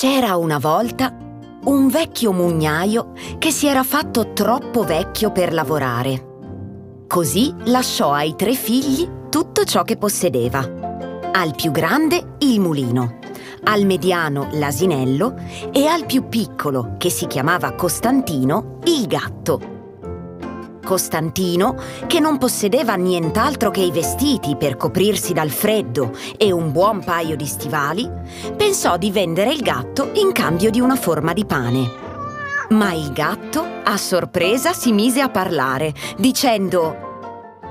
C'era una volta un vecchio mugnaio che si era fatto troppo vecchio per lavorare. Così lasciò ai tre figli tutto ciò che possedeva. Al più grande il mulino, al mediano l'asinello e al più piccolo, che si chiamava Costantino, il gatto. Costantino, che non possedeva nient'altro che i vestiti per coprirsi dal freddo e un buon paio di stivali, pensò di vendere il gatto in cambio di una forma di pane. Ma il gatto, a sorpresa, si mise a parlare, dicendo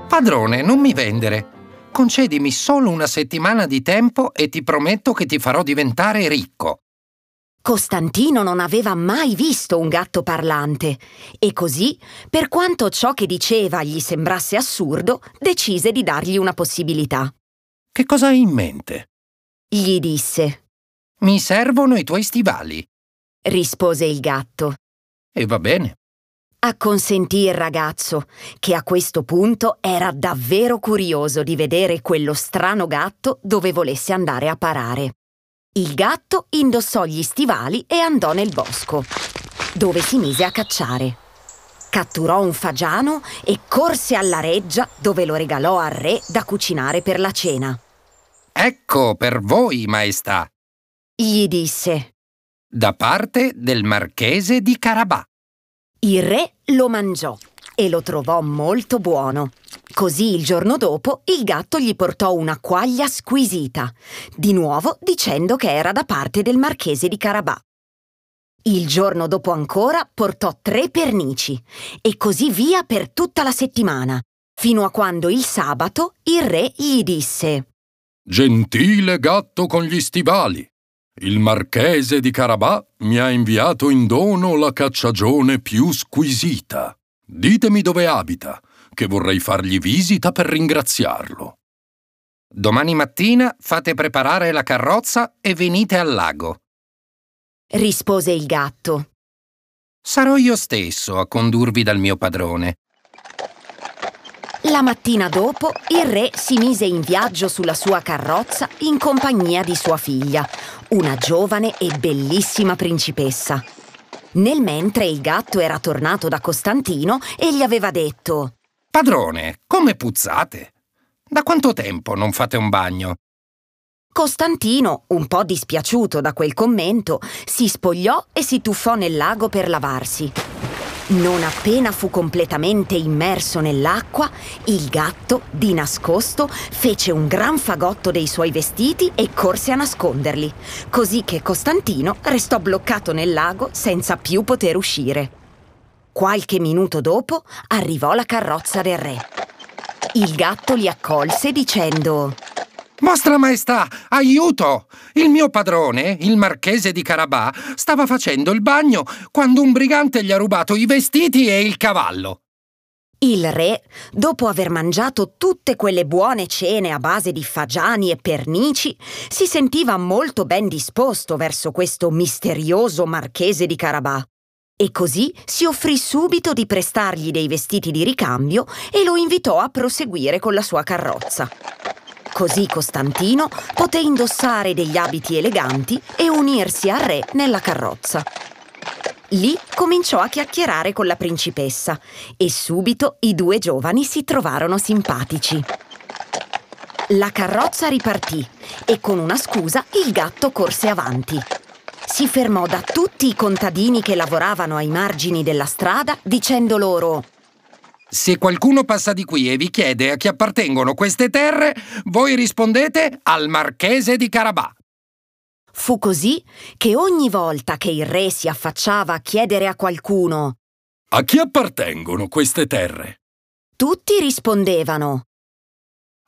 Padrone, non mi vendere. Concedimi solo una settimana di tempo e ti prometto che ti farò diventare ricco. Costantino non aveva mai visto un gatto parlante e così, per quanto ciò che diceva gli sembrasse assurdo, decise di dargli una possibilità. Che cosa hai in mente? Gli disse. Mi servono i tuoi stivali. Rispose il gatto. E va bene. Acconsentì il ragazzo, che a questo punto era davvero curioso di vedere quello strano gatto dove volesse andare a parare. Il gatto indossò gli stivali e andò nel bosco, dove si mise a cacciare. Catturò un fagiano e corse alla reggia dove lo regalò al re da cucinare per la cena. Ecco per voi, maestà. Gli disse. Da parte del marchese di Carabà. Il re lo mangiò e lo trovò molto buono. Così il giorno dopo il gatto gli portò una quaglia squisita, di nuovo dicendo che era da parte del marchese di Carabà. Il giorno dopo ancora portò tre pernici e così via per tutta la settimana, fino a quando il sabato il re gli disse Gentile gatto con gli stivali, il marchese di Carabà mi ha inviato in dono la cacciagione più squisita. Ditemi dove abita, che vorrei fargli visita per ringraziarlo. Domani mattina fate preparare la carrozza e venite al lago. Rispose il gatto. Sarò io stesso a condurvi dal mio padrone. La mattina dopo il re si mise in viaggio sulla sua carrozza in compagnia di sua figlia, una giovane e bellissima principessa. Nel mentre il gatto era tornato da Costantino e gli aveva detto Padrone, come puzzate? Da quanto tempo non fate un bagno? Costantino, un po' dispiaciuto da quel commento, si spogliò e si tuffò nel lago per lavarsi. Non appena fu completamente immerso nell'acqua, il gatto, di nascosto, fece un gran fagotto dei suoi vestiti e corse a nasconderli, così che Costantino restò bloccato nel lago senza più poter uscire. Qualche minuto dopo arrivò la carrozza del re. Il gatto li accolse dicendo Vostra Maestà, aiuto! Il mio padrone, il marchese di Carabà, stava facendo il bagno quando un brigante gli ha rubato i vestiti e il cavallo. Il re, dopo aver mangiato tutte quelle buone cene a base di fagiani e pernici, si sentiva molto ben disposto verso questo misterioso marchese di Carabà. E così si offrì subito di prestargli dei vestiti di ricambio e lo invitò a proseguire con la sua carrozza. Così Costantino poté indossare degli abiti eleganti e unirsi al re nella carrozza. Lì cominciò a chiacchierare con la principessa e subito i due giovani si trovarono simpatici. La carrozza ripartì e con una scusa il gatto corse avanti. Si fermò da tutti i contadini che lavoravano ai margini della strada dicendo loro se qualcuno passa di qui e vi chiede a chi appartengono queste terre, voi rispondete al marchese di Carabà. Fu così che ogni volta che il re si affacciava a chiedere a qualcuno A chi appartengono queste terre? Tutti rispondevano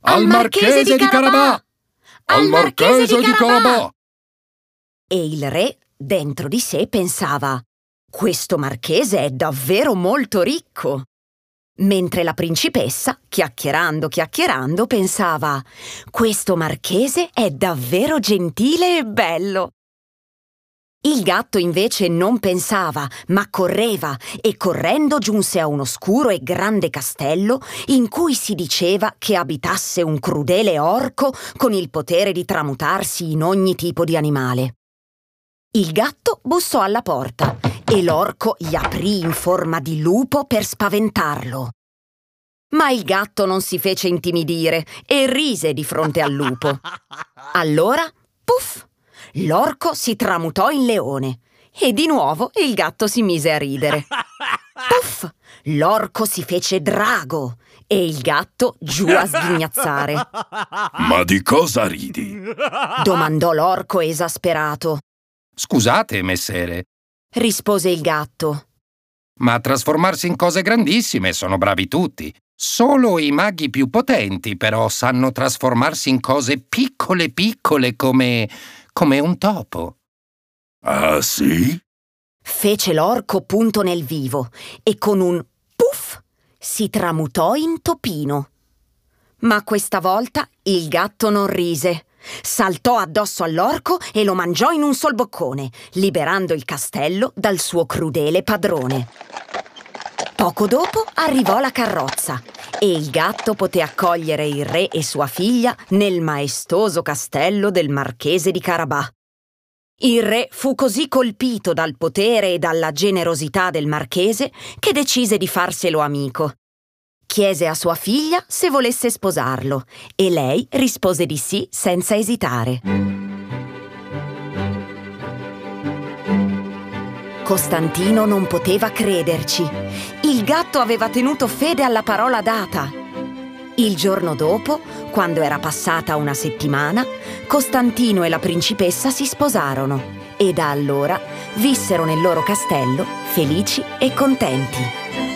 Al marchese di Carabà! Al marchese di Carabà! E il re, dentro di sé, pensava Questo marchese è davvero molto ricco mentre la principessa, chiacchierando, chiacchierando, pensava Questo marchese è davvero gentile e bello. Il gatto invece non pensava, ma correva e correndo giunse a un oscuro e grande castello in cui si diceva che abitasse un crudele orco con il potere di tramutarsi in ogni tipo di animale. Il gatto bussò alla porta e l'orco gli aprì in forma di lupo per spaventarlo. Ma il gatto non si fece intimidire e rise di fronte al lupo. Allora, puff, l'orco si tramutò in leone e di nuovo il gatto si mise a ridere. Puff, l'orco si fece drago e il gatto giù a sghignazzare. Ma di cosa ridi? Domandò l'orco esasperato. Scusate, messere, Rispose il gatto. ma a trasformarsi in cose grandissime sono bravi tutti. Solo i maghi più potenti, però, sanno trasformarsi in cose piccole piccole come. come un topo. Ah sì? Fece l'orco punto nel vivo e con un puff si tramutò in topino. Ma questa volta il gatto non rise. Saltò addosso all'orco e lo mangiò in un sol boccone, liberando il castello dal suo crudele padrone. Poco dopo arrivò la carrozza e il gatto poté accogliere il re e sua figlia nel maestoso castello del marchese di Carabà. Il re fu così colpito dal potere e dalla generosità del marchese che decise di farselo amico. Chiese a sua figlia se volesse sposarlo e lei rispose di sì senza esitare. Costantino non poteva crederci. Il gatto aveva tenuto fede alla parola data. Il giorno dopo, quando era passata una settimana, Costantino e la principessa si sposarono e da allora vissero nel loro castello felici e contenti.